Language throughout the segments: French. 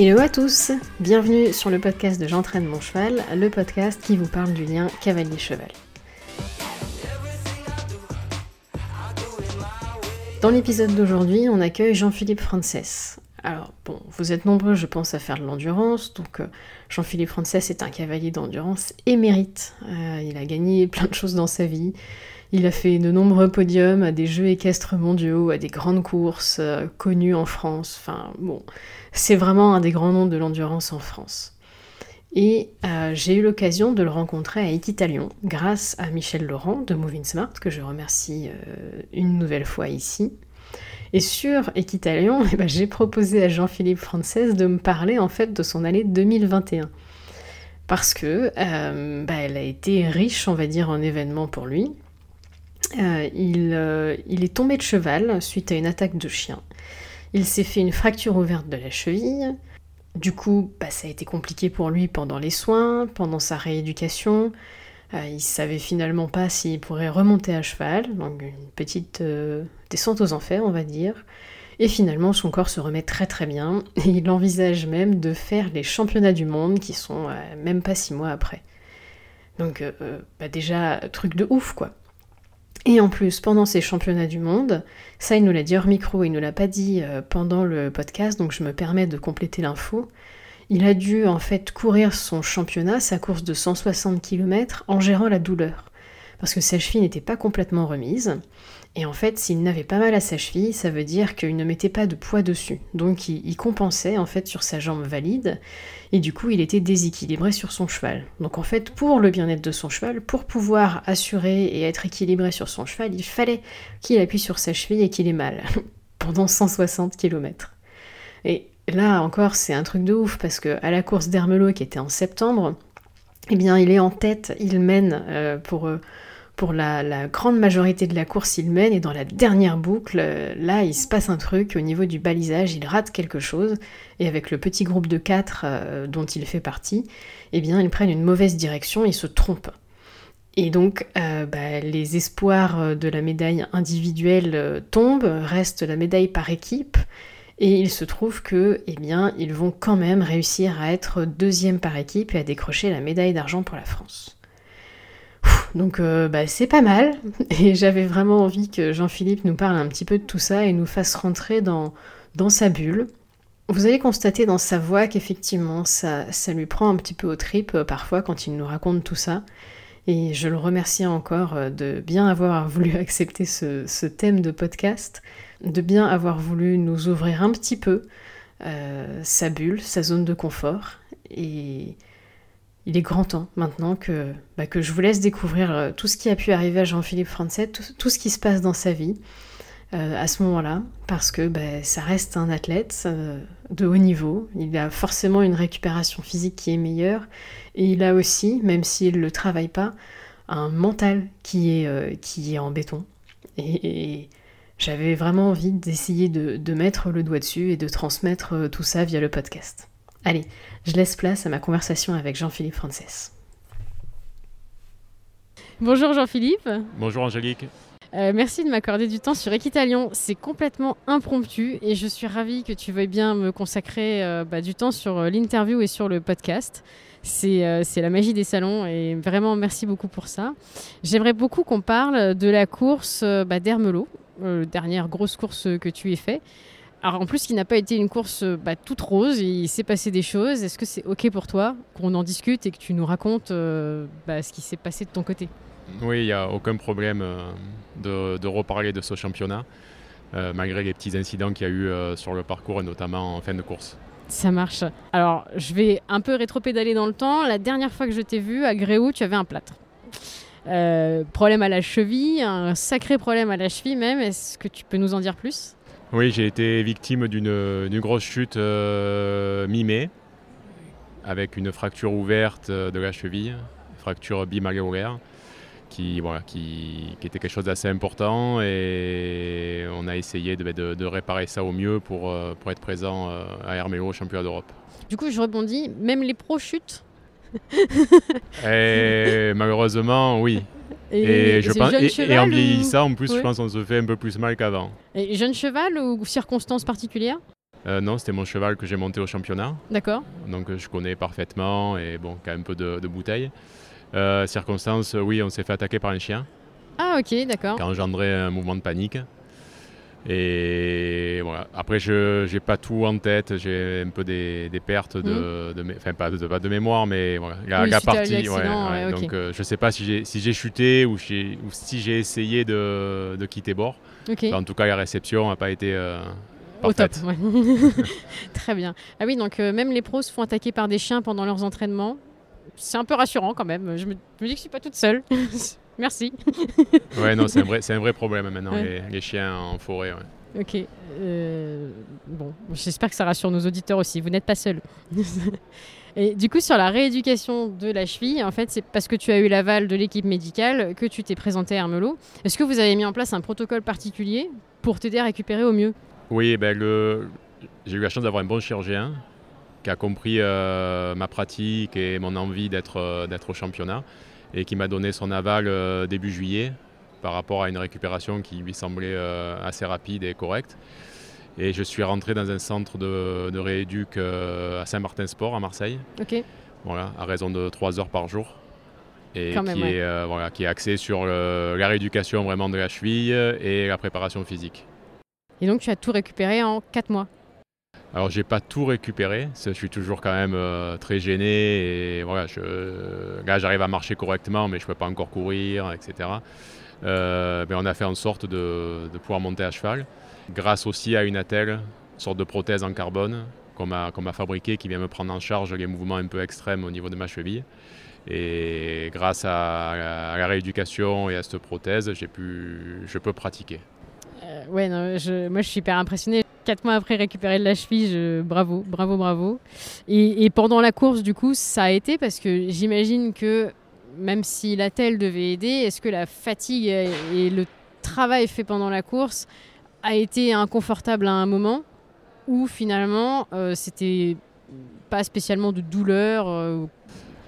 Hello à tous, bienvenue sur le podcast de J'entraîne mon cheval, le podcast qui vous parle du lien cavalier-cheval. Dans l'épisode d'aujourd'hui, on accueille Jean-Philippe Frances. Alors, bon, vous êtes nombreux, je pense, à faire de l'endurance, donc euh, Jean-Philippe Frances est un cavalier d'endurance émérite. Euh, il a gagné plein de choses dans sa vie. Il a fait de nombreux podiums à des jeux équestres mondiaux, à des grandes courses euh, connues en France. Enfin, bon, c'est vraiment un des grands noms de l'endurance en France. Et euh, j'ai eu l'occasion de le rencontrer à Equitalion grâce à Michel Laurent de Moving Smart, que je remercie euh, une nouvelle fois ici. Et sur Equitalion, eh ben, j'ai proposé à Jean-Philippe Frances de me parler en fait de son année 2021. Parce que bah, elle a été riche, on va dire, en événements pour lui. Euh, euh, il, est tombé de cheval suite à une attaque de chien. Il s'est fait une fracture ouverte de la cheville. Du coup, bah, ça a été compliqué pour lui pendant les soins, pendant sa rééducation. Euh, il savait finalement pas s'il pourrait remonter à cheval, donc une petite descente aux enfers, on va dire. Et finalement, son corps se remet très très bien. Et il envisage même de faire les championnats du monde qui sont même pas six mois après. Donc, bah, déjà, truc de ouf quoi. Et en plus, pendant ces championnats du monde, ça il nous l'a dit hors micro, il ne l'a pas dit euh, pendant le podcast, donc je me permets de compléter l'info. Il a dû en fait courir son championnat, sa course de 160 km, en gérant la douleur. Parce que sa cheville n'était pas complètement remise. Et en fait, s'il n'avait pas mal à sa cheville, ça veut dire qu'il ne mettait pas de poids dessus. Donc il, compensait en fait sur sa jambe valide, et du coup il était déséquilibré sur son cheval. Donc en fait, pour le bien-être de son cheval, pour pouvoir assurer et être équilibré sur son cheval, il fallait qu'il appuie sur sa cheville et qu'il ait mal pendant 160 km. Et là encore, c'est un truc de ouf parce que à la course d'Hermelot qui était en septembre, eh bien il est en tête, il mène euh, pour euh, pour la, grande majorité de la course, il mène et dans la dernière boucle, euh, là, il se passe un truc au niveau du balisage, il rate quelque chose et avec le petit groupe de quatre euh, dont il fait partie, eh bien, ils prennent une mauvaise direction, ils se trompent. Et donc, euh, bah, les espoirs de la médaille individuelle tombent, reste la médaille par équipe, et il se trouve que, eh bien, ils vont quand même réussir à être deuxième par équipe et à décrocher la médaille d'argent pour la France. Donc euh, bah, c'est pas mal. Et j'avais vraiment envie que Jean-Philippe nous parle un petit peu de tout ça et nous fasse rentrer dans, dans sa bulle. Vous allez constater dans sa voix qu'effectivement ça, ça lui prend un petit peu aux tripes euh, parfois quand il nous raconte tout ça. Et je le remercie encore euh, de bien avoir voulu accepter ce, ce thème de podcast, de bien avoir voulu nous ouvrir un petit peu sa bulle, sa zone de confort. Et il est grand temps maintenant que, bah, je vous laisse découvrir euh, tout ce qui a pu arriver à Jean-Philippe Francet, tout, ce qui se passe dans sa vie euh, à ce moment-là, parce que bah, ça reste un athlète euh, de haut niveau, il a forcément une récupération physique qui est meilleure, et il a aussi, même s'il ne le travaille pas, un mental qui est, en béton. Et, j'avais vraiment envie d'essayer de, de mettre le doigt dessus et de transmettre tout ça via le podcast. Allez, je laisse place à ma conversation avec Jean-Philippe Frances. Bonjour Jean-Philippe. Bonjour Angélique. Euh, merci de m'accorder du temps sur Equitalion. C'est complètement impromptu et je suis ravie que tu veuilles bien me consacrer euh, bah, du temps sur euh, l'interview et sur le podcast. C'est la magie des salons et vraiment merci beaucoup pour ça. J'aimerais beaucoup qu'on parle de la course bah, d'Hermelot, dernière grosse course que tu aies fait. Alors en plus, qui n'a pas été une course euh, bah, toute rose, il s'est passé des choses. Est-ce que c'est OK pour toi qu'on en discute et que tu nous racontes euh, bah, ce qui s'est passé de ton côté? Oui, il n'y a aucun problème euh, de, reparler de ce championnat, malgré les petits incidents qu'il y a eu sur le parcours, notamment en fin de course. Ça marche. Alors, je vais un peu rétro-pédaler dans le temps. La dernière fois que je t'ai vu à Gréoux, tu avais un plâtre. problème à la cheville, un sacré problème à la cheville même. Est-ce que tu peux nous en dire plus? Oui, j'ai été victime d'une grosse chute euh, mi-mai, avec une fracture ouverte euh, de la cheville, fracture bimalléolaire, qui, voilà, qui, qui, était quelque chose d'assez important et on a essayé de, de, réparer ça au mieux pour, euh, pour être présent à Herméo au championnat d'Europe. Du coup, je rebondis, même les pros chutent? Et malheureusement, oui. Et, je pense, et, en vieillissant, en plus, je pense qu'on se fait un peu plus mal qu'avant. Et jeune cheval ou circonstances particulières? Euh, non, c'était mon cheval que j'ai monté au championnat. D'accord. Donc je connais parfaitement et bon, quand même un peu de, de bouteille. Euh, circonstance, oui, on s'est fait attaquer par un chien. Ah ok, d'accord. Qui a engendré un mouvement de panique. Et voilà. Après, je n'ai pas tout en tête. J'ai un peu des, des pertes de, de, enfin pas de, pas de mémoire, mais voilà. La, Oui, la partie. ouais. Donc, euh, je sais pas si j'ai si chuté ou, si j'ai essayé de, de quitter bord. Enfin, en tout cas, la réception n'a pas été euh, Au top. parfaite. ouais. Très bien. Ah oui, donc euh, même les pros se font attaquer par des chiens pendant leurs entraînements. C'est un peu rassurant quand même. Je me, je me dis que je suis pas toute seule. Merci. Ouais, non, c'est un vrai, un vrai problème maintenant Ouais. les, les chiens en forêt. ouais. Ok. euh, bon, j'espère que ça rassure nos auditeurs aussi. Vous n'êtes pas seul. Et du coup, sur la rééducation de la cheville, en fait, c'est parce que tu as eu l'aval de l'équipe médicale que tu t'es présenté à Hermelot. Est-ce que vous avez mis en place un protocole particulier pour t'aider à récupérer au mieux? Oui, ben le... j'ai eu la chance d'avoir un bon chirurgien qui a compris euh, ma pratique et mon envie d'être euh, d'être au championnat et qui m'a donné son aval euh, début juillet par rapport à une récupération qui lui semblait euh, assez rapide et correcte. Et je suis rentré dans un centre de, de rééduc euh, à Saint-Martin-Sport à Marseille, Ok. voilà, à raison de 3 heures par jour. Et Quand même, qui, ouais. est, euh, voilà, qui est axé sur le- la rééducation vraiment de la cheville et la préparation physique. Et donc, tu as tout récupéré en 4 mois. Alors j'ai pas tout récupéré, je suis toujours quand même euh, très gêné et voilà, là j'arrive à marcher correctement mais je peux pas encore courir, etc. Euh, on a fait en sorte de, pouvoir monter à cheval, grâce aussi à une attelle, sorte de prothèse en carbone qu'on m'a fabriquée qui vient me prendre en charge les mouvements un peu extrêmes au niveau de ma cheville. Et grâce à, la- rééducation et à cette prothèse, pu, je peux pratiquer. Euh, ouais, moi je suis hyper impressionnée. Quatre mois après récupérer de la cheville, bravo, bravo, bravo. Et, pendant la course, du coup, ça a été parce que j'imagine que même si la telle devait aider, est-ce que la fatigue et, le travail fait pendant la course a été inconfortable à un moment ou finalement euh, c'était pas spécialement de douleur euh,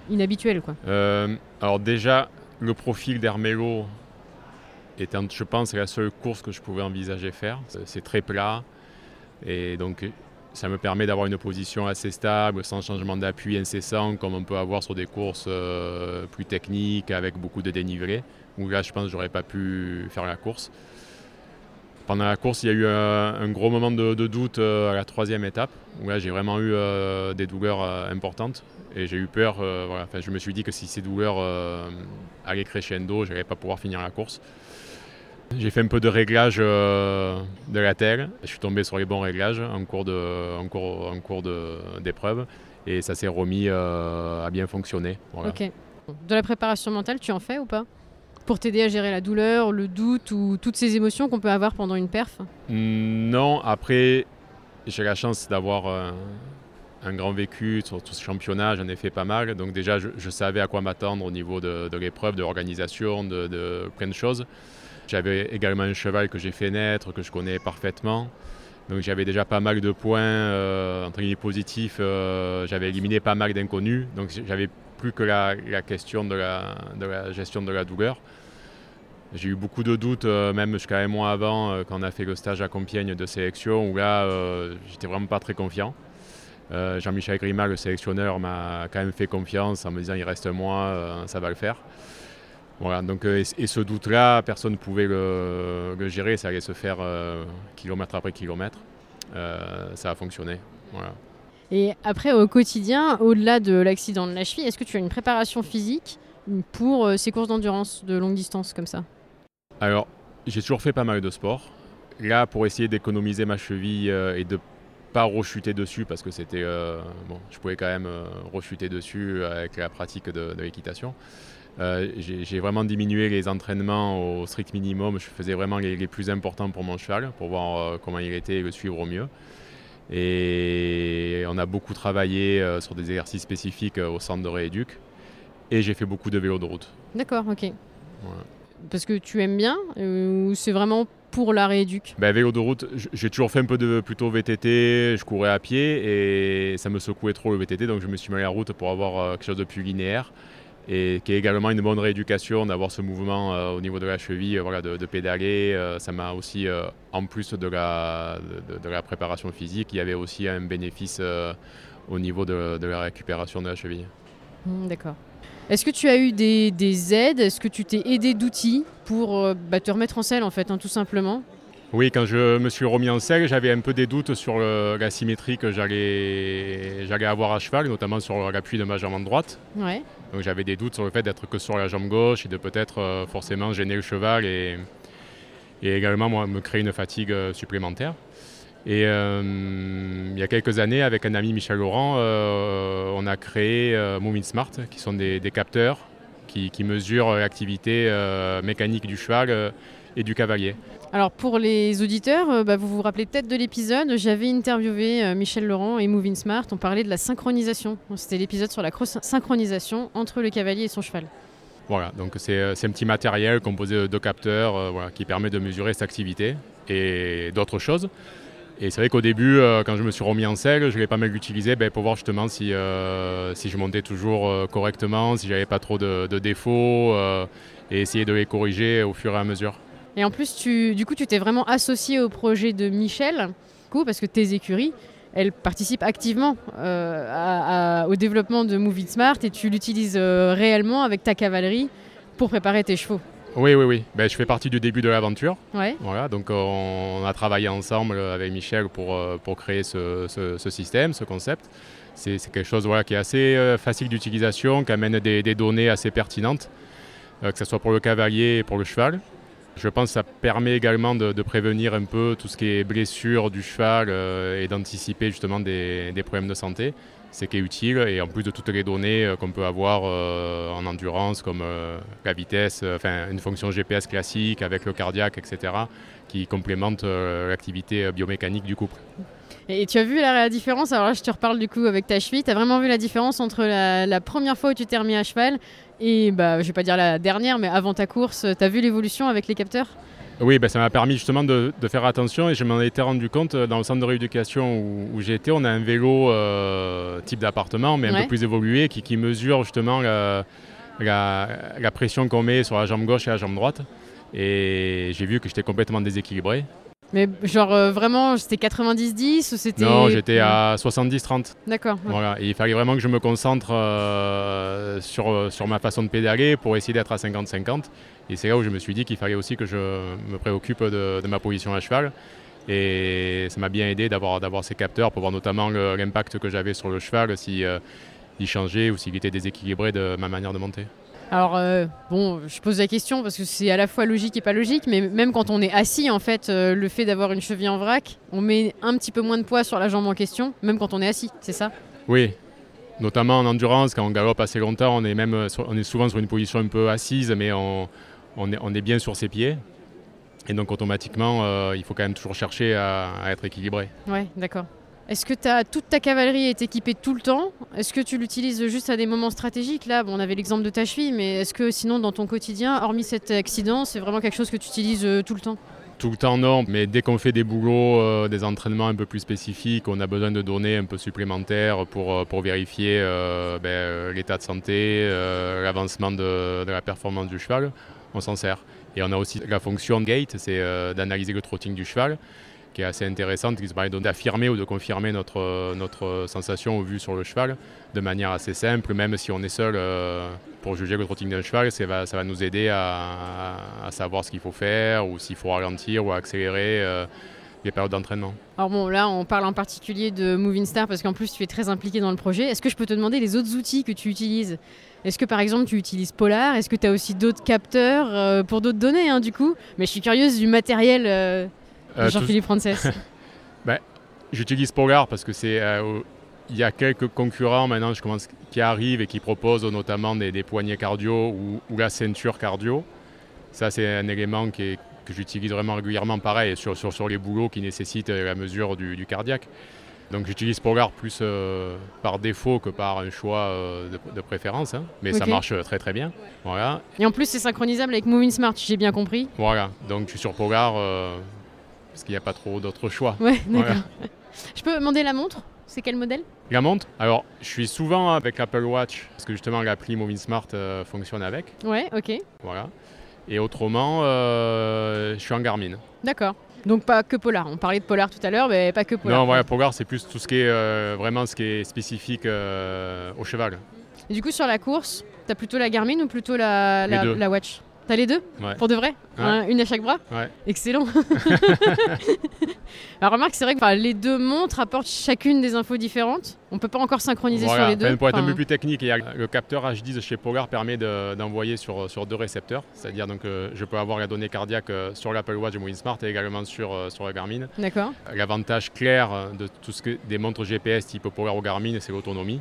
inhabituelle quoi? Euh, alors déjà, le profil d'Hermelo étant, je pense, la seule course que je pouvais envisager faire. C'est très plat et donc ça me permet d'avoir une position assez stable, sans changement d'appui incessant, comme on peut avoir sur des courses euh, plus techniques avec beaucoup de dénivelé. Où là, je pense que j'aurais pas pu faire la course. Pendant la course, il y a eu un, gros moment de, doute euh, à la troisième étape, où là, j'ai vraiment eu euh, des douleurs importantes. Et j'ai eu peur. Enfin, je me suis dit que si ces douleurs allaient crescendo, je n'allais pas pouvoir finir la course. J'ai fait un peu de réglage euh, de la telle. Je suis tombé sur les bons réglages en cours de- en cours- en cours d'épreuve. et ça s'est remis euh, à bien fonctionner. Voilà. Ok. De la préparation mentale, tu en fais ou pas? Pour t'aider à gérer la douleur, le doute ou toutes ces émotions qu'on peut avoir pendant une perf? Non, après, j'ai la chance d'avoir un, un grand vécu sur tout ce championnat, j'en ai fait pas mal. Donc déjà, je, je savais à quoi m'attendre au niveau de, de l'épreuve, de l'organisation, de, de plein de choses. J'avais également un cheval que j'ai fait naître, que je connais parfaitement. Donc j'avais déjà pas mal de points, euh, entre guillemets positifs. euh, j'avais éliminé pas mal d'inconnus. Donc j'avais plus que la, question de la, gestion de la douleur. J'ai eu beaucoup de doutes, euh, même jusqu'à un mois avant, quand on a fait le stage à Compiègne de sélection, où là, j'étais vraiment pas très confiant. Jean-Michel Grima, le sélectionneur, m'a quand même fait confiance en me disant il reste un mois, ça va le faire. Voilà, donc, euh, et, et ce doute-là, personne ne pouvait le, le gérer, ça allait se faire euh, kilomètre après kilomètre. Euh, ça a fonctionné. Voilà. Et après, au quotidien, au-delà de l'accident de la cheville, est-ce que tu as une préparation physique pour euh, ces courses d'endurance de longue distance comme ça? Alors, j'ai toujours fait pas mal de sport. Là, pour essayer d'économiser ma cheville et de pas rechuter dessus, parce que c'était. euh, bon, je pouvais quand même euh, rechuter dessus avec la pratique de, de l'équitation. Euh, j'ai vraiment diminué les entraînements au strict minimum. Je faisais vraiment les, les plus importants pour mon cheval, pour voir euh, comment il était et le suivre au mieux. Et on a beaucoup travaillé euh, sur des exercices spécifiques au centre de rééduc. Et j'ai fait beaucoup de vélo de route. D'accord, ok. Voilà. Parce que tu aimes bien ou c'est vraiment pour la rééduque Ben, vélo de route, j'ai toujours fait un peu de plutôt VTT, je courais à pied et ça me secouait trop le VTT, donc je me suis mis à la route pour avoir quelque chose de plus linéaire. Et qui est également une bonne rééducation d'avoir ce mouvement euh, au niveau de la cheville, euh, de, pédaler. Euh, ça m'a aussi, en plus de la, de, la, préparation physique, il y avait aussi un bénéfice au niveau de, la récupération de la cheville. Mmh, d'accord. Est-ce que tu as eu des, des aides? Est-ce que tu t'es aidé d'outils pour bah, te remettre en selle, en fait, hein, tout simplement? Oui, quand je me suis remis en selle, j'avais un peu des doutes sur la symétrie que j'allais avoir à cheval, notamment sur l'appui de ma jambe droite. Ouais. Donc j'avais des doutes sur le fait d'être que sur la jambe gauche et de peut-être euh, forcément gêner le cheval et, également moi, me créer une fatigue euh, supplémentaire. Et euh, il y a quelques années, avec un ami Michel Laurent, on a créé Moving Smart, qui sont des, capteurs qui, qui mesurent l'activité mécanique du cheval et du cavalier. Alors pour les auditeurs, euh, bah, vous vous rappelez peut-être de l'épisode, j'avais interviewé euh, Michel Laurent et Moving Smart, on parlait de la synchronisation. C'était l'épisode sur la synchronisation entre le cavalier et son cheval. Voilà, donc c'est euh, un petit matériel composé de capteurs qui permet de mesurer cette activité et d'autres choses. Et c'est vrai qu'au début, quand je me suis remis en selle, je l'ai pas mal utilisé ben, pour voir justement si, je montais toujours correctement, si j'avais pas trop de défauts et essayer de les corriger au fur et à mesure. Et en plus, tu, du coup, tu t'es vraiment associé au projet de Michel, parce que tes écuries, elles participent activement euh, au développement de Movie Smart et tu l'utilises euh, réellement avec ta cavalerie pour préparer tes chevaux. Oui, oui, oui. Ben, je fais partie du début de l'aventure. Ouais. Voilà, donc on a travaillé ensemble avec Michel pour, euh, pour créer ce, ce, système, ce concept. C'est quelque chose voilà, qui est assez facile d'utilisation, qui amène des, des, données assez pertinentes, que ce soit pour le cavalier et pour le cheval. Je pense que ça permet également de, prévenir un peu tout ce qui est blessure du cheval euh, et d'anticiper justement des, problèmes de santé. C'est qui est utile et en plus de toutes les données euh, qu'on peut avoir euh, en endurance comme la vitesse, enfin une fonction GPS classique avec le cardiaque, etc., qui complémente l'activité biomécanique du couple. Et tu as vu la, différence? Alors là, je te reparle du coup avec ta cheville. Tu as vraiment vu la différence entre la, première fois où tu t'es remis à cheval et, bah, je vais pas dire la dernière, mais avant ta course, tu as vu l'évolution avec les capteurs? Oui, bah, ça m'a permis justement de, faire attention et je m'en étais rendu compte euh, dans le centre de rééducation où, j'ai été. On a un vélo euh, type d'appartement, mais un peu plus évolué, qui, mesure justement la, la pression qu'on met sur la jambe gauche et la jambe droite. Et j'ai vu que j'étais complètement déséquilibré. Mais genre euh, vraiment, c'était 90-10 ou c'était... Non, j'étais à 70-30. D'accord. Voilà, il fallait vraiment que je me concentre euh, sur, euh, sur ma façon de pédaler pour essayer d'être à 50-50. Et c'est là où je me suis dit qu'il fallait aussi que je me préoccupe de, ma position à cheval. Et ça m'a bien aidé d'avoir, d'avoir ces capteurs pour voir notamment l'impact que j'avais sur le cheval, s'il il changeait ou s'il était déséquilibré de ma manière de monter. Alors, euh, bon, je pose la question parce que c'est à la fois logique et pas logique, mais même quand on est assis, en fait, euh, le fait d'avoir une cheville en vrac, on met un petit peu moins de poids sur la jambe en question, même quand on est assis, c'est ça? Oui, notamment en endurance, quand on galope assez longtemps, on est, même, euh, on est souvent sur une position un peu assise, mais on, est, bien sur ses pieds. Et donc automatiquement, il faut quand même toujours chercher à, à être équilibré. Ouais, d'accord. Est-ce que toute ta cavalerie est équipée tout le temps? Est-ce que tu l'utilises juste à des moments stratégiques? Là, on avait l'exemple de ta cheville, mais est-ce que sinon, dans ton quotidien, hormis cet accident, c'est vraiment quelque chose que tu utilises euh, tout le temps? Tout le temps non, mais dès qu'on fait des boulots, euh, des entraînements un peu plus spécifiques, on a besoin de données un peu supplémentaires pour, euh, pour vérifier ben, l'état de santé, l'avancement de, de, la performance du cheval, on s'en sert. Et on a aussi la fonction gate, c'est d'analyser le trotting du cheval qui est assez intéressante, qui permet d'affirmer ou de confirmer notre, notre sensation au vu sur le cheval de manière assez simple, même si on est seul euh, pour juger le trotting d'un cheval, ça va, ça va nous aider à, savoir ce qu'il faut faire ou s'il faut ralentir ou accélérer. Euh, les périodes d'entraînement. Alors bon, là, on parle en particulier de Moving Star parce qu'en plus, tu es très impliqué dans le projet. Est-ce que je peux te demander les autres outils que tu utilises? Est-ce que par exemple, tu utilises Polar? Est-ce que tu as aussi d'autres capteurs euh, pour d'autres données, hein, du coup? Mais je suis curieuse du matériel euh, Jean-Philippe Frances ben, J'utilise Polar parce que c'est. Euh, il y a quelques concurrents maintenant je commence, qui arrivent et qui proposent notamment des, poignées cardio ou, la ceinture cardio. Ça, c'est un élément que j'utilise vraiment régulièrement, pareil, sur, sur, sur, les boulots qui nécessitent la mesure du, cardiaque. Donc j'utilise Polar plus par défaut que par un choix de, préférence, hein. mais ça marche très très bien. Voilà. Et en plus c'est synchronisable avec Moving Smart, j'ai bien compris. Voilà, donc je suis sur Polar parce qu'il n'y a pas trop d'autres choix. Ouais, d'accord. Je peux demander la montre? C'est quel modèle? La montre? Alors, je suis souvent avec l'Apple Watch, parce que justement l'appli Moving Smart euh, fonctionne avec. Ouais, ok. Voilà. Et autrement, euh, je suis en Garmin. D'accord. Donc pas que Polar. On parlait de Polar tout à l'heure, mais pas que Polar. Non, voilà, Polar, c'est plus tout ce qui est euh, vraiment ce qui est spécifique au cheval. Et du coup, sur la course, t'as plutôt la Garmin ou plutôt la, la Watch? T'as les deux Ouais. Pour de vrai Ouais. Une à chaque bras Ouais. Excellent. Alors remarque, c'est vrai que les deux montres apportent chacune des infos différentes. On peut pas encore synchroniser Voilà. sur les deux. Enfin, pour être un peu plus technique, le capteur H10 chez Polar permet de- d'envoyer sur, sur deux récepteurs. C'est-à-dire donc euh, je peux avoir la donnée cardiaque euh, sur l'Apple Watch Moving Smart et également sur, euh, sur la Garmin. D'accord. L'avantage clair de tout ce que des montres GPS type Polar ou Garmin, c'est l'autonomie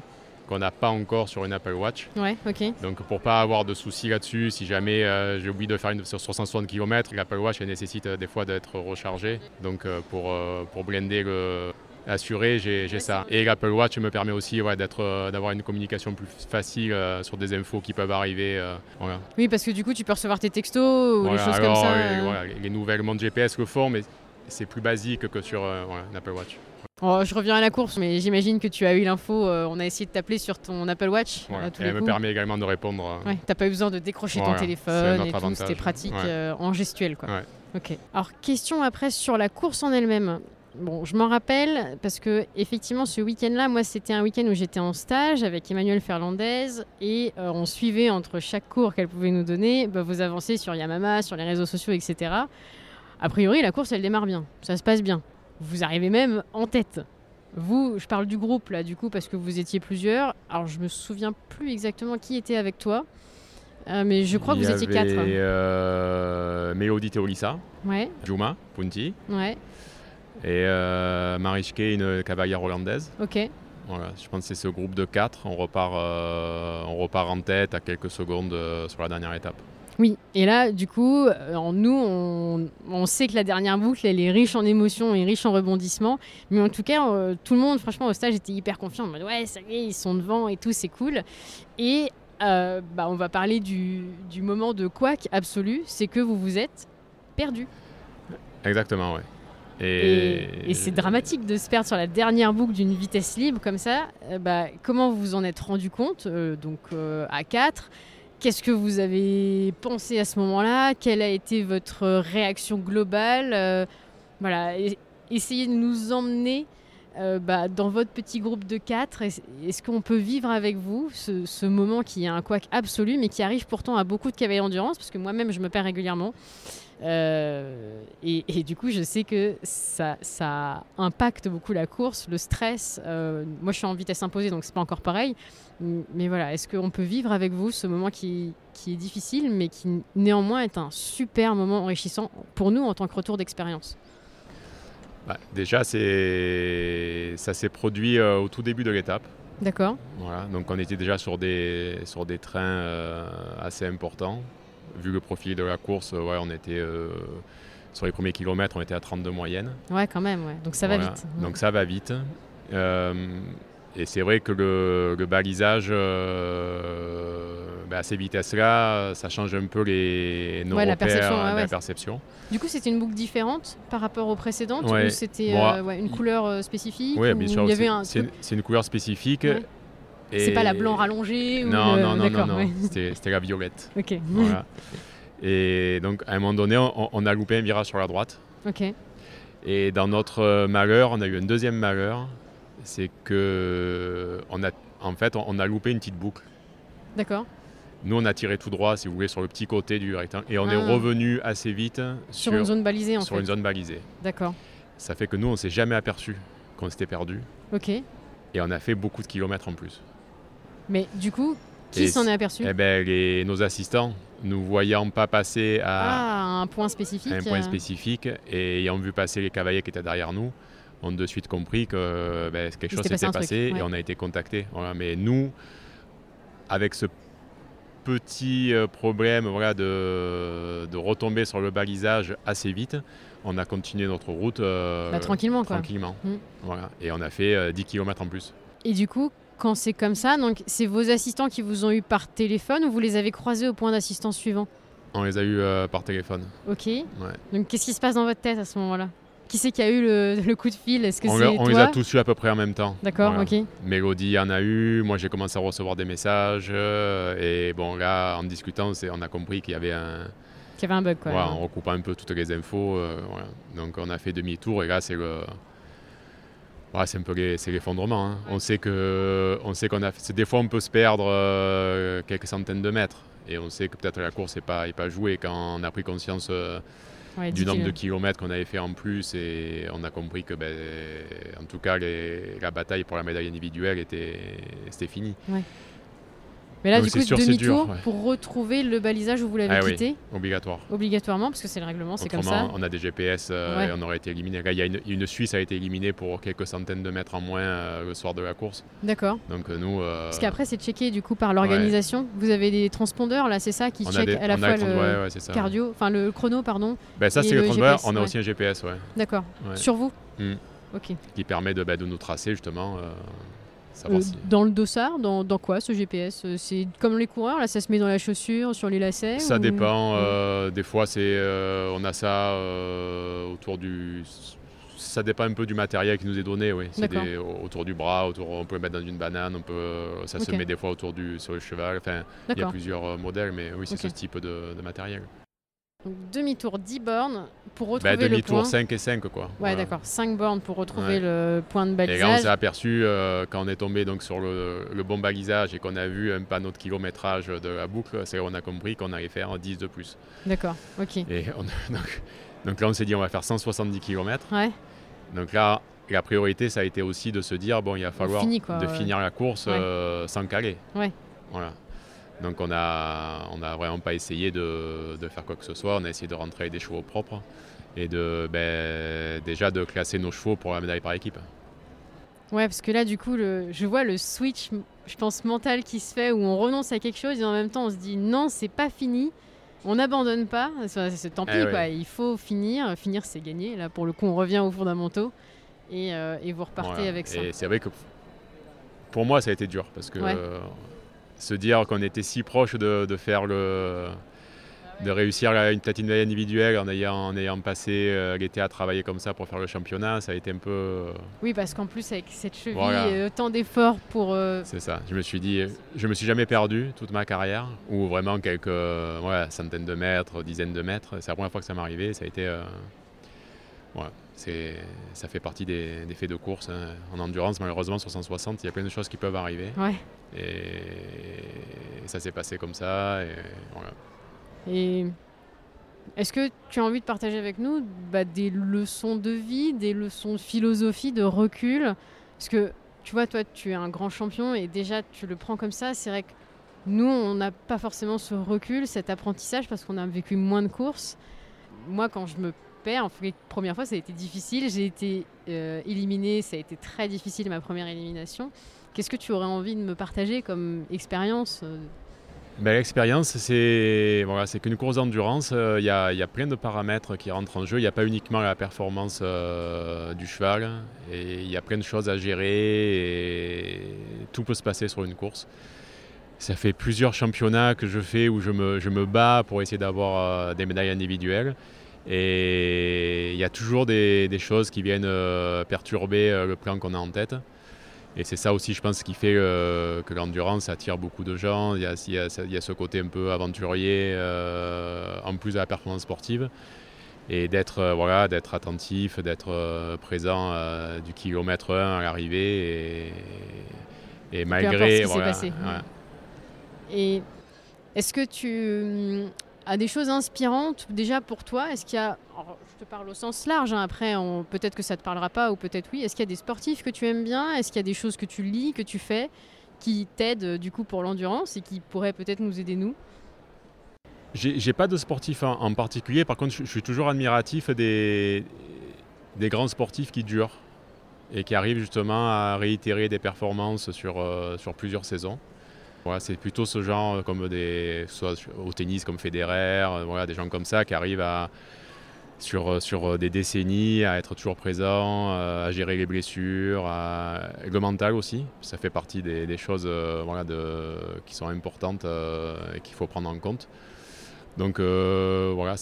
qu'on n'a pas encore sur une Apple Watch. Ouais, ok. Donc pour pas avoir de soucis là-dessus, si jamais euh, j'ai oublié de faire une sur 160 km, l'Apple Watch elle nécessite euh, des fois d'être rechargée. Donc euh, pour, pour blender le assuré, j'ai ça. Et l'Apple Watch me permet aussi ouais, d'avoir une communication plus facile euh, sur des infos qui peuvent arriver. euh, voilà. Oui, parce que du coup, tu peux recevoir tes textos ou Voilà, des choses alors, comme ça. les, euh. voilà, les nouvelles montres GPS le font, mais c'est plus basique que sur euh, voilà, une Apple Watch. Oh, je reviens à la course, mais j'imagine que tu as eu l'info. euh, on a essayé de t'appeler sur ton Apple Watch. Voilà. à tous Et les elle me permet également de répondre. euh, Ouais, t'as pas eu besoin de décrocher Voilà, ton téléphone et tout, c'était pratique Ouais. euh, en gestuel quoi. Ok. Alors question après sur la course en elle-même. Bon, je m'en rappelle parce que effectivement ce week-end-là, moi c'était un week-end où j'étais en stage avec Emmanuel Ferlandez et euh, on suivait entre chaque cours qu'elle pouvait nous donner bah, vos avancées sur Yamama, sur les réseaux sociaux, etc. A priori, la course elle démarre bien, ça se passe bien. Vous arrivez même en tête. Vous, je parle du groupe là, du coup, parce que vous étiez plusieurs. Alors, je me souviens plus exactement qui était avec toi, Euh, mais je crois que vous y étiez avait, quatre. euh, Mélodie Théolissa, Ouais, Juma, Punti, ouais, et euh, Marichke, une cavalière hollandaise. ok. Voilà, je pense que c'est ce groupe de quatre. On repart, euh, on repart en tête à quelques secondes euh, sur la dernière étape. Oui, et là, du coup, euh, en nous, on, on sait que la dernière boucle, elle est riche en émotions et riche en rebondissements. Mais en tout cas, euh, tout le monde, franchement, au stage, était hyper confiant. En mode, ouais, ça y est, ils sont devant et tout, c'est cool. Et euh, bah, on va parler du, du moment de couac absolu, c'est que vous vous êtes perdu. Exactement, ouais. Et, et c'est dramatique de se perdre sur la dernière boucle d'une vitesse libre comme ça. Euh, bah, comment vous vous en êtes rendu compte euh, Donc euh, à 4, qu'est-ce que vous avez pensé à ce moment-là? Quelle a été votre réaction globale? Euh, Voilà, essayez de nous emmener euh, bah, dans votre petit groupe de 4. Est- Est-ce qu'on peut vivre avec vous ce, moment qui est un couac absolu, mais qui arrive pourtant à beaucoup de cavaliers d'endurance Parce que moi-même, je me perds régulièrement. Euh, et, du coup, je sais que ça, ça impacte beaucoup la course, le stress. Moi, je suis en vitesse imposée, donc c'est pas encore pareil. Mais voilà, est-ce qu'on peut vivre avec vous ce moment qui, qui est difficile, mais qui néanmoins est un super moment enrichissant pour nous en tant que retour d'expérience? Bah, déjà, c'est... ça s'est produit euh, au tout début de l'étape. D'accord Voilà, donc on était déjà sur des, sur des trains euh, assez importants. Vu le profil de la course, ouais, on était euh, sur les premiers kilomètres, on était à 32 moyenne. Ouais, quand même, ouais. Donc ça va vite. Donc ça va vite. Et c'est vrai que le, le balisage, euh, bah, à ces vitesses-là, ça change un peu les, nos Ouais, la repères, perception, ouais, la ouais. perception. Du coup, c'était une boucle différente par rapport aux précédentes ou c'était euh, une couleur euh, spécifique Oui, ou bien sûr. c'est- un une, couleur spécifique. C'est pas la blanc rallongée ou Non, le- non, non, non. C'était la violette. Ok. Voilà. Et donc, à un moment donné, on, on a loupé un virage sur la droite. Ok. Et dans notre euh, malheur, on a eu un deuxième malheur. C'est que, on a, en fait, on, on a loupé une petite boucle. D'accord. Nous, on a tiré tout droit, si vous voulez, sur le petit côté du rectangle. Et on Ah. est revenu assez vite Sur, une zone balisée en sur fait. une zone balisée. D'accord. Ça fait que nous, on s'est jamais aperçu qu'on s'était perdu. Ok. Et on a fait beaucoup de kilomètres en plus. Mais du coup, qui s'en est aperçu? Eh ben, les, nos assistants, nous voyant pas passer à, Ah, un point spécifique. à un point euh, spécifique et ayant vu passer les cavaliers qui étaient derrière nous, on a de suite compris que ben, quelque chose s'était passé passé, ouais. et on a été contacté. Voilà. Mais nous, avec ce petit euh, problème voilà, de, de retomber sur le balisage assez vite, on a continué notre route euh, bah, tranquillement quoi. tranquillement. Mm. Voilà. Et on a fait euh, 10 km en plus. Et du coup, quand c'est comme ça, donc c'est vos assistants qui vous ont eu par téléphone ou vous les avez croisés au point d'assistance suivant? On les a eus euh, par téléphone. Ok. Ouais. Donc qu'est-ce qui se passe dans votre tête à ce moment-là? Qui c'est qui a eu le, coup de fil? Est-ce que on, c'est on les a tous eu à peu près en même temps. D'accord, ok. Mélodie en a eu, moi j'ai commencé à recevoir des messages. Euh, et bon, là, en discutant, on a compris qu'il y avait un. Qu'il y avait un bug, quoi. Voilà, en recoupant un peu toutes les infos. Euh, Donc on a fait demi-tour et là, c'est le. c'est un peu l'effondrement. Hein. On sait que, on sait qu'on a, des fois on peut se perdre euh, quelques centaines de mètres et on sait que peut-être la course n'est pas, est pas jouée quand on a pris conscience du nombre de kilomètres qu'on avait fait en plus et on a compris que, ben, en tout cas, la bataille pour la médaille individuelle était, c'était fini. Mais là, du coup, demi-tour pour retrouver le balisage où vous l'avez ah quitté Obligatoire. Obligatoirement, parce que c'est le règlement, c'est comme ça. on a des GPS euh, et on aurait été éliminé. Là, il y a une, Suisse a été éliminée pour quelques centaines de mètres en moins euh, le soir de la course. D'accord. Donc euh, nous. parce qu'après, c'est checké du coup par l'organisation. Vous avez des transpondeurs là, c'est ça qui check à la fois le, cardio, enfin le chrono, pardon. Ben, ça, c'est le, transpondeur. On a aussi un GPS, ouais. D'accord. Sur vous. Hmm. Ok. Qui permet de, ben, de nous tracer justement. Euh, dans le dossard, dans, dans, quoi ce GPS euh, C'est comme les coureurs, là ça se met dans la chaussure, sur les lacets Ça dépend. Euh, des fois, c'est, on a ça autour du. Ça dépend un peu du matériel qui nous est donné, oui. C'est autour du bras, autour, on peut le mettre dans une banane, on peut, ça se met des fois autour du, sur le cheval. Enfin, il y a plusieurs modèles, mais oui, c'est ce type de, de matériel. Demi-tour 10 bornes pour bah, retrouver bah, demi -tour le point. 5 et 5 quoi. Ouais d'accord, 5 bornes pour retrouver le point de balisage. Et là on s'est aperçu euh, quand on est tombé donc sur le, bon balisage et qu'on a vu un panneau de kilométrage de la boucle, c'est on a compris qu'on allait faire 10 de plus. D'accord, ok. Et donc, donc, là on s'est dit on va faire 170 km. Ouais. Donc là la priorité ça a été aussi de se dire bon il va falloir de finir la course euh, sans caler. Ouais. Voilà. Donc on n'a on a vraiment pas essayé de, faire quoi que ce soit, on a essayé de rentrer avec des chevaux propres et de ben, déjà de classer nos chevaux pour la médaille par équipe. Ouais, parce que là, du coup, je vois le switch, je pense, mental qui se fait où on renonce à quelque chose et en même temps on se dit non, c'est pas fini, on n'abandonne pas, c'est tant pis, eh quoi. il faut finir, finir c'est gagner. Là, pour le coup, on revient aux fondamentaux et, euh, et vous repartez avec ça. Et c'est vrai que pour moi, ça a été dur parce que se dire qu'on était si proche de, faire le de réussir une platine individuelle en ayant, en ayant passé euh, l'été à travailler comme ça pour faire le championnat, ça a été un peu... Euh, oui, parce qu'en plus avec cette cheville, autant d'efforts pour... Euh, C'est ça, je me suis dit, je me suis jamais perdu toute ma carrière, ou vraiment quelques centaines de mètres, dizaines de mètres, c'est la première fois que ça m'est arrivé, ça a été... ça fait partie des, faits de course. Hein. En endurance, malheureusement, sur 160, il y a plein de choses qui peuvent arriver. Ouais. Et ça s'est passé comme ça. Et, voilà. et est-ce que tu as envie de partager avec nous bah, des leçons de vie, des leçons de philosophie, de recul? Parce que tu vois, toi, tu es un grand champion et déjà tu le prends comme ça. C'est vrai que nous, on n'a pas forcément ce recul, cet apprentissage parce qu'on a vécu moins de courses. Moi, quand je me en fait, première fois, ça a été difficile. J'ai été euh, éliminée, ça a été très difficile ma première élimination. Qu'est-ce que tu aurais envie de me partager comme expérience euh? Ben, L'expérience, c'est voilà, qu'une course d'endurance, euh, il y, a, plein de paramètres qui rentrent en jeu. Il n'y a pas uniquement la performance euh, du cheval, il y a plein de choses à gérer, et tout peut se passer sur une course. Ça fait plusieurs championnats que je fais où je me, je me bats pour essayer d'avoir des médailles individuelles. Et il y a toujours des, des choses qui viennent perturber le plan qu'on a en tête. Et c'est ça aussi, je pense, qui fait euh, que l'endurance attire beaucoup de gens. Il y, a, il, y a, il y a, ce côté un peu aventurier, euh, en plus de la performance sportive. Et d'être euh, voilà, d'être attentif, d'être présent du kilomètre 1 à l'arrivée. Et, et malgré. Voilà, Et est-ce que tu à des choses inspirantes déjà pour toi Est-ce qu'il y a, je te parle au sens large, hein, après peut-être que ça te parlera pas ou peut-être oui, est-ce qu'il y a des sportifs que tu aimes bien Est-ce qu'il y a des choses que tu lis, que tu fais, qui t'aident euh, du coup pour l'endurance et qui pourraient peut-être nous aider nous? J'ai pas de sportif en, particulier, par contre je, suis toujours admiratif des, grands sportifs qui durent et qui arrivent justement à réitérer des performances sur, euh, sur plusieurs saisons c'est plutôt ce genre, euh, comme des, soit au tennis comme Federer, euh, voilà, des gens comme ça qui arrivent sur, euh, sur des décennies à être toujours présents, à gérer les blessures, à, le mental aussi. Ça fait partie des, choses qui sont importantes et qu'il faut prendre en compte. Donc voilà,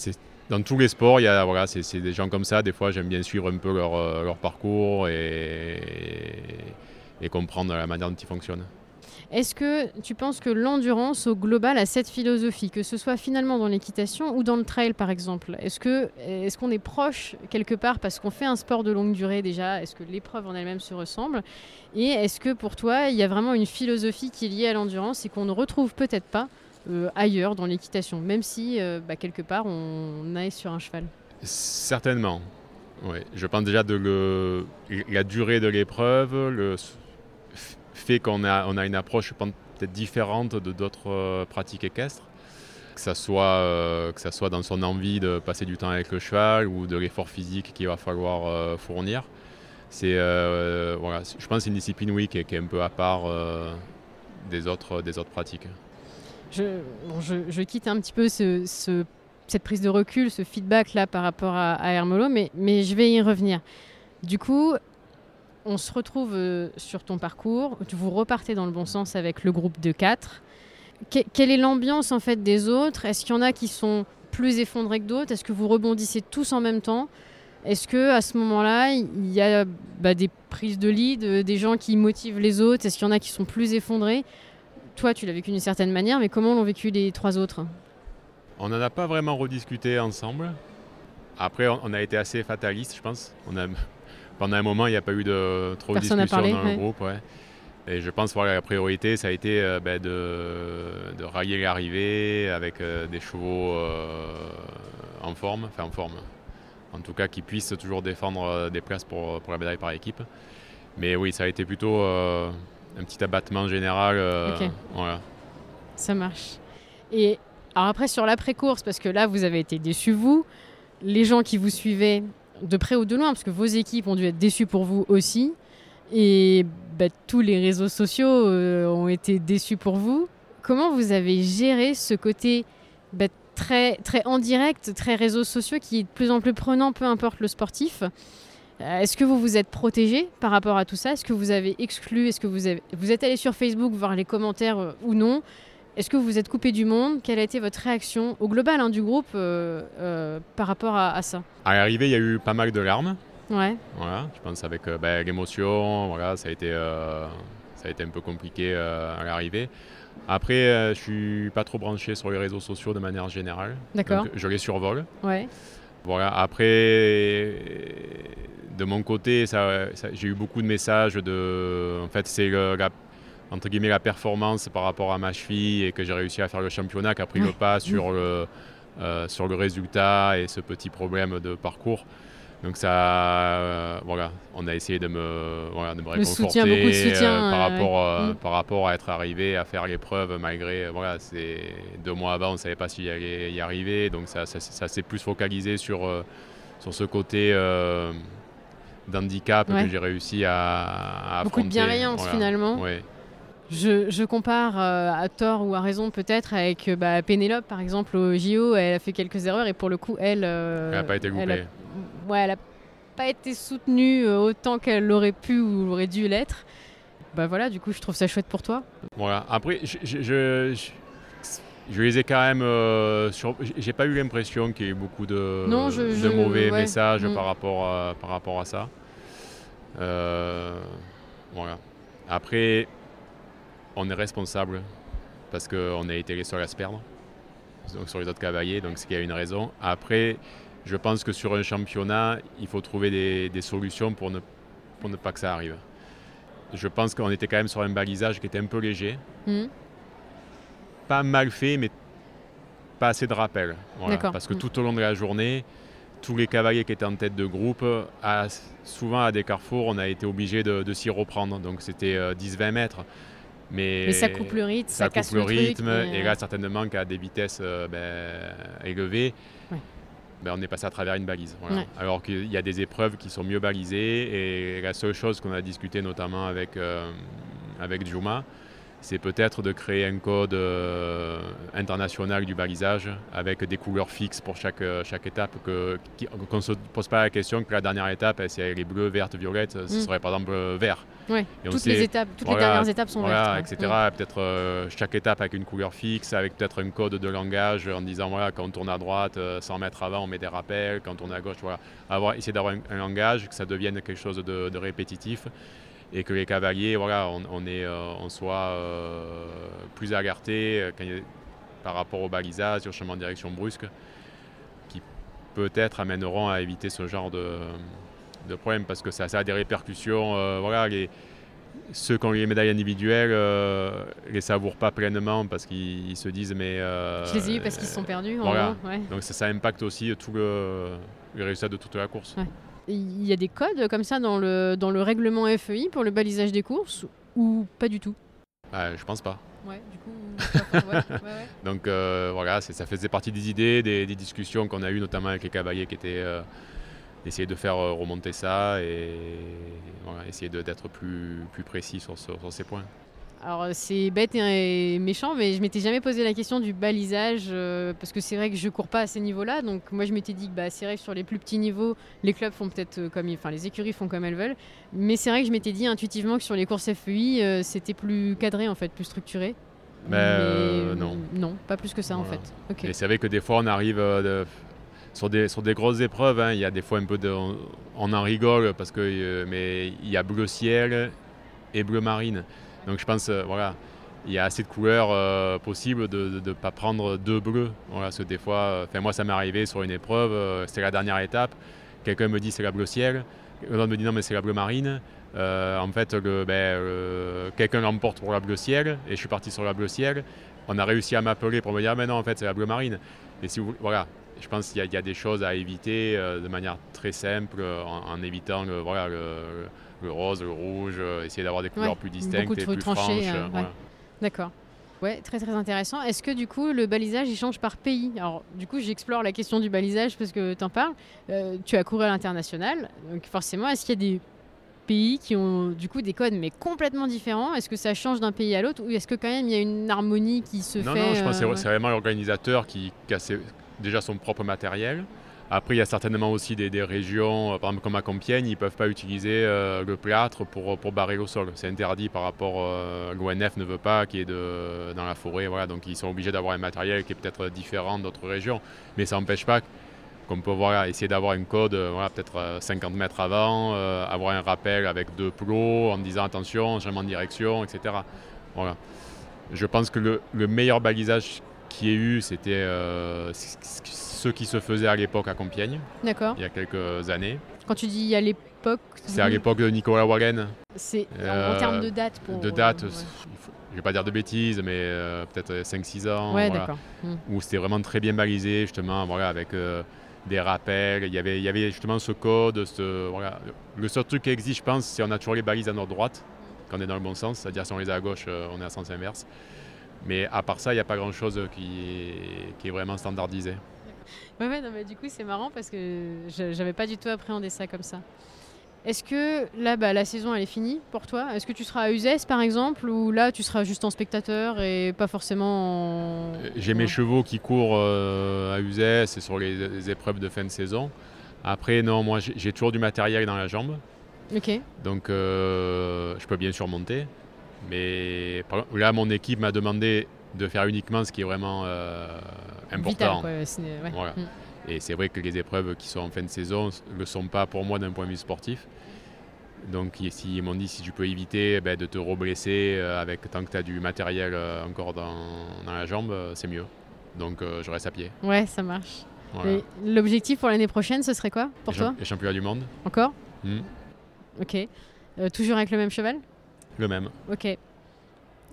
dans tous les sports, il y a, voilà, c'est des gens comme ça. Des fois, j'aime bien suivre un peu leur, parcours et, comprendre la manière dont ils fonctionnent. Est-ce que tu penses que l'endurance au global a cette philosophie, que ce soit finalement dans l'équitation ou dans le trail par exemple? Est-ce qu'on est, est proche quelque part parce qu'on fait un sport de longue durée déjà? Est-ce que l'épreuve en elle-même se ressemble? Et est-ce que pour toi, il y a vraiment une philosophie qui est liée à l'endurance et qu'on ne retrouve peut-être pas euh, ailleurs dans l'équitation, même si euh, bah, quelque part on, aille sur un cheval? Certainement. Je pense déjà de la durée de l'épreuve, fait qu'on a, on a une approche peut-être différente de d'autres euh, pratiques équestres, que ça, soit, ça soit dans son envie de passer du temps avec le cheval ou de l'effort physique qu'il va falloir fournir. C'est, voilà, je pense que c'est une discipline oui, qui, est, un peu à part des, autres, des autres pratiques je, quitte un petit peu cette prise de recul, ce feedback là par rapport à, Hermolo, mais, je vais y revenir. Du coup, on se retrouve euh, sur ton parcours, vous repartez dans le bon sens avec le groupe de 4. quelle est l'ambiance en fait des autres? Est-ce qu'il y en a qui sont plus effondrés que d'autres? Est-ce que vous rebondissez tous en même temps? Est-ce que à ce moment-là, il y a bah, des prises de lead, euh, des gens qui motivent les autres? Est-ce qu'il y en a qui sont plus effondrés? Toi, tu l'as vécu d'une certaine manière, mais comment l'ont vécu les trois autres? On n'en a pas vraiment rediscuté ensemble. Après, on a été assez fataliste, je pense. Pendant un moment, il n'y a pas eu de trop de discussions dans le groupe. Et je pense que la priorité, ça a été euh, ben, de, de, railler l'arrivée avec euh, des chevaux euh, en forme, enfin en forme. En tout cas, qui puissent toujours défendre des places pour, pour la médaille par équipe. Mais oui, ça a été plutôt un petit abattement général. Voilà. Ça marche. Et alors après, sur l'après-course, parce que là, vous avez été déçus, vous, les gens qui vous suivaient de près ou de loin, parce que vos équipes ont dû être déçues pour vous aussi, et bah, tous les réseaux sociaux euh, ont été déçus pour vous. Comment vous avez géré ce côté bah, très, très en direct, très réseaux sociaux, qui est de plus en plus prenant, peu importe le sportif? Euh, est-ce que vous vous êtes protégé par rapport à tout ça? Est-ce que vous avez exclu? Est-ce que vous, vous êtes allé sur Facebook voir les commentaires euh, ou non? Est-ce que vous êtes coupé du monde? Quelle a été votre réaction au global hein, du groupe euh, par rapport à, ça? À l'arrivée, il y a eu pas mal de larmes. Ouais. Voilà, je pense avec ben, l'émotion, voilà, ça a été, ça a été un peu compliqué à l'arrivée. Après, je suis pas trop branché sur les réseaux sociaux de manière générale. D'accord. Je les survole. Ouais. Voilà. Après, de mon côté, j'ai eu beaucoup de messages de. En fait, c'est la, entre guillemets la performance par rapport à ma cheville et que j'ai réussi à faire le championnat qui a pris le pas sur le, euh, sur le résultat et ce petit problème de parcours. Donc ça, euh, voilà, on a essayé de me, voilà, de me réconforter beaucoup de soutien, euh, par, rapport, mm. par rapport à être arrivé à faire l'épreuve malgré, voilà, c'est deux mois avant, on ne savait pas s'il allait y arriver, donc ça, ça, s'est plus focalisé sur, sur ce côté d'handicap que j'ai réussi à, à Beaucoup de bienveillance finalement. Je, je, compare euh, à tort ou à raison peut-être avec euh, bah, Pénélope par exemple au JO, elle a fait quelques erreurs et pour le coup elle... Euh, elle n'a pas été Elle ouais, elle n'a pas été soutenue autant qu'elle aurait pu ou aurait dû l'être. Bah voilà, du coup je trouve ça chouette pour toi. Voilà, après je, je, je les ai quand même. sur... J'ai pas eu l'impression qu'il y ait beaucoup de, de mauvais messages mm. par, rapport par rapport à ça. Euh, voilà. Après, on est responsable parce qu'on a été les seuls à se perdre donc sur les autres cavaliers, donc c'est qu'il y a une raison. Après, je pense que sur un championnat, il faut trouver des, solutions pour ne, pour ne pas que ça arrive. Je pense qu'on était quand même sur un balisage qui était un peu léger. Mmh. Pas mal fait, mais pas assez de rappel. parce que mmh. tout au long de la journée, tous les cavaliers qui étaient en tête de groupe, souvent à des carrefours, on a été obligé de, s'y reprendre. Donc c'était 10-20 euh, mètres. Mais, ça coupe le rythme, ça, casse le, rythme. Et là, certainement qu'à des vitesses euh, ben, élevées, ben, on est passé à travers une balise. Alors qu'il y a des épreuves qui sont mieux balisées. Et la seule chose qu'on a discuté notamment avec, euh, avec Juma, c'est peut-être de créer un code euh, international du balisage avec des couleurs fixes pour chaque, euh, chaque étape, qu'on ne se pose pas la question que la dernière étape, si elle est bleue, verte, violette, ce mm. serait par exemple vert. Oui, toutes, les, étapes, toutes les dernières étapes sont voilà, etc. Mm. Peut-être chaque étape avec une couleur fixe, avec peut-être un code de langage en disant voilà, quand on tourne à droite, 100 mètres avant, on met des rappels, quand on tourne à gauche, voilà. Avoir, essayer d'avoir un, langage, que ça devienne quelque chose de, de répétitif et que les cavaliers, voilà, on, est, euh, on soit euh, plus alertés euh, par rapport au balisage, au changement de direction brusque, qui peut-être amèneront à éviter ce genre de, de problème, parce que ça, a des répercussions. voilà, les, ceux qui ont les médailles individuelles euh, les savourent pas pleinement parce qu'ils se disent mais je les ai eu parce qu'ils se sont perdus voilà. donc ça, ça, impacte aussi tout le, résultat de toute la course il y a des codes comme ça dans le, dans le règlement FEI pour le balisage des courses ou pas du tout? Bah, Je pense pas. Ouais, du coup, Donc euh, voilà, ça faisait partie des idées, des, discussions qu'on a eues notamment avec les cavaliers qui étaient euh, essayer de faire euh, remonter ça et essayer d'être plus, plus précis sur ces points. Alors c'est bête et méchant, mais je m'étais jamais posé la question du balisage euh, parce que c'est vrai que je cours pas à ces niveaux-là. Donc moi je m'étais dit que bah, c'est vrai que sur les plus petits niveaux, les clubs font peut-être euh, comme, enfin les écuries font comme elles veulent. Mais c'est vrai que je m'étais dit intuitivement que sur les courses FEI, euh, c'était plus cadré en fait, plus structuré. mais, non. Non, pas plus que ça en fait. Et c'est vrai que des fois on arrive sur, des, sur des grosses épreuves, hein, il y a des fois un peu de, on, en rigole parce que mais il y a bleu ciel et bleu marine. Donc je pense, euh, voilà, il y a assez de couleurs euh, possibles de ne pas prendre deux bleus. Parce que des fois, euh, moi ça m'est arrivé sur une épreuve, c'était la dernière étape, quelqu'un me dit c'est la bleu ciel, l'autre me dit non mais c'est la bleu marine. en fait, ben, quelqu'un l'emporte pour la bleu ciel et je suis parti sur la bleu ciel. On a réussi à m'appeler pour me dire mais non en fait c'est la bleu marine. Et si vous, voilà, je pense qu'il y, a des choses à éviter de manière très simple en, évitant voilà, le le rose, le rouge, euh, essayer d'avoir des couleurs plus distinctes et plus franches. Euh, D'accord. Ouais, très très intéressant. Est-ce que du coup le balisage il change par pays? Alors du coup j'explore la question du balisage parce que tu en parles. Euh, tu as couru à l'international, donc forcément est-ce qu'il y a des pays qui ont du coup des codes mais complètement différents? Est-ce que ça change d'un pays à l'autre? Ou est-ce que quand même il y a une harmonie qui se fait Non, non, je pense que c'est vraiment l'organisateur qui, qui a déjà son propre matériel. Après, il y a certainement aussi des, régions, euh, par exemple comme à Compiègne, ils ne peuvent pas utiliser euh, le plâtre pour, pour barrer au sol. C'est interdit par rapport, euh, l'ONF ne veut pas qu'il y ait de, dans la forêt. Voilà, donc ils sont obligés d'avoir un matériel qui est peut-être différent d'autres régions. Mais ça n'empêche pas qu'on peut essayer d'avoir un code voilà, peut-être 50 mètres avant, avoir un rappel avec deux plots en disant attention, changement de direction, etc. Voilà. Je pense que le, le meilleur balisage qui ait eu, c'était ce qui se faisait à l'époque à Compiègne. D'accord. Il y a quelques années. Quand tu dis à l'époque. C'est à l'époque de Nicolas Wagen. C'est en termes de date pour. De date, je ne vais pas dire de bêtises, mais euh, peut-être 5-6 ans. Ouais, d'accord. Hmm. Où c'était vraiment très bien balisé, justement, voilà, avec euh, des rappels. Il y, avait, il y avait justement ce code. Ce, voilà. Le seul truc qui existe, je pense, c'est on a toujours les balises à notre droite, quand on est dans le bon sens. C'est-à-dire si on les a à gauche, euh, on est à sens inverse. Mais à part ça, il n'y a pas grand-chose qui, qui est vraiment standardisé. Ouais, ouais, non, mais du coup, c'est marrant parce que j'avais pas du tout appréhendé ça comme ça. Est-ce que là, bah, la saison, elle est finie pour toi? Est-ce que tu seras à Uzès, par exemple, ou là, tu seras juste en spectateur et pas forcément en... Euh, j'ai mes chevaux qui courent euh, à Uzès et sur les, épreuves de fin de saison. Après, non, moi, j'ai toujours du matériel dans la jambe. Ok. Donc, euh, je peux bien surmonter. Mais là, mon équipe m'a demandé de faire uniquement ce qui est vraiment important. Mm. Et c'est vrai que les épreuves qui sont en fin de saison ne le sont pas pour moi d'un point de vue sportif. Donc si, ils m'ont dit si tu peux éviter ben, de te reblesser euh, avec tant que tu as du matériel euh, encore dans, la jambe, euh, c'est mieux. Donc je reste à pied. Ouais, ça marche. L'objectif pour l'année prochaine, ce serait quoi pour toi? Les championnats du monde. Encore? Mm. Ok. toujours avec le même cheval? Le même. Ok.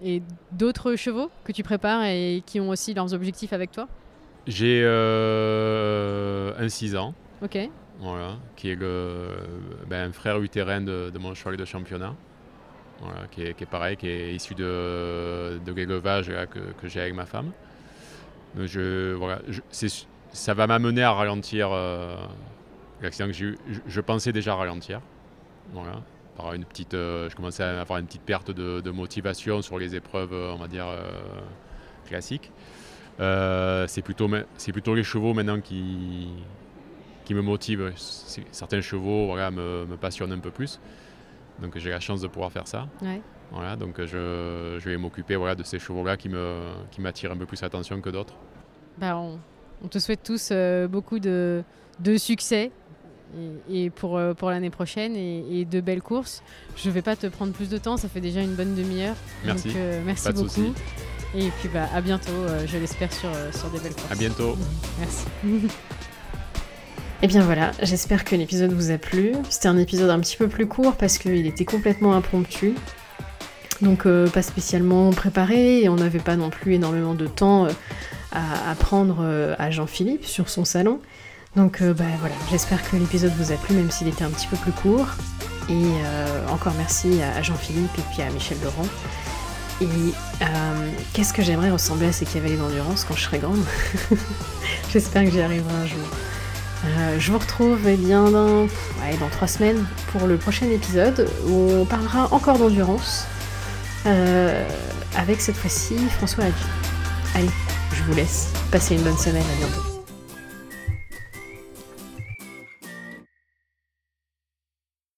Et d'autres chevaux que tu prépares et qui ont aussi leurs objectifs avec toi? J'ai euh, un 6 ans. Ok. Voilà, qui est le, ben, un frère utérin de, mon cheval de championnat. Voilà, qui, est, pareil, qui est issu de, de l'élevage que, que j'ai avec ma femme. Donc je, voilà, ça va m'amener à ralentir euh, l'accident que j'ai eu. Je, pensais déjà ralentir. Voilà. Par une petite, je commençais à avoir une petite perte de, motivation sur les épreuves, on va dire, classiques. c'est plutôt, plutôt les chevaux maintenant qui, qui me motivent. Certains chevaux voilà, me, me passionnent un peu plus. Donc j'ai la chance de pouvoir faire ça. Voilà, donc je, je vais m'occuper voilà, de ces chevaux-là qui m'attirent qui un peu plus l'attention que d'autres. Bah on, on, te souhaite tous euh, beaucoup de, de, succès et, pour, euh, pour l'année prochaine et, de belles courses. Je ne vais pas te prendre plus de temps, ça fait déjà une bonne demi-heure. Merci. Donc, euh, merci beaucoup. Et puis bah, à bientôt, je l'espère, sur, sur des belles courses. À bientôt. merci. Et eh bien voilà, j'espère que l'épisode vous a plu. C'était un épisode un petit peu plus court parce qu'il était complètement impromptu. Donc euh, pas spécialement préparé et on n'avait pas non plus énormément de temps euh, à, prendre euh, à Jean-Philippe sur son salon. Donc bah, voilà, j'espère que l'épisode vous a plu même s'il était un petit peu plus court. Et encore merci à Jean-Philippe et puis à Michel Laurent. Et qu'est-ce que j'aimerais ressembler à ces cavaliers d'endurance quand je serai grande J'espère que j'y arriverai un jour. Euh, je vous retrouve eh bien dans, trois semaines pour le prochain épisode où on parlera encore d'endurance euh, avec cette fois-ci François Adi. Allez, je vous laisse. Passez une bonne semaine, à bientôt.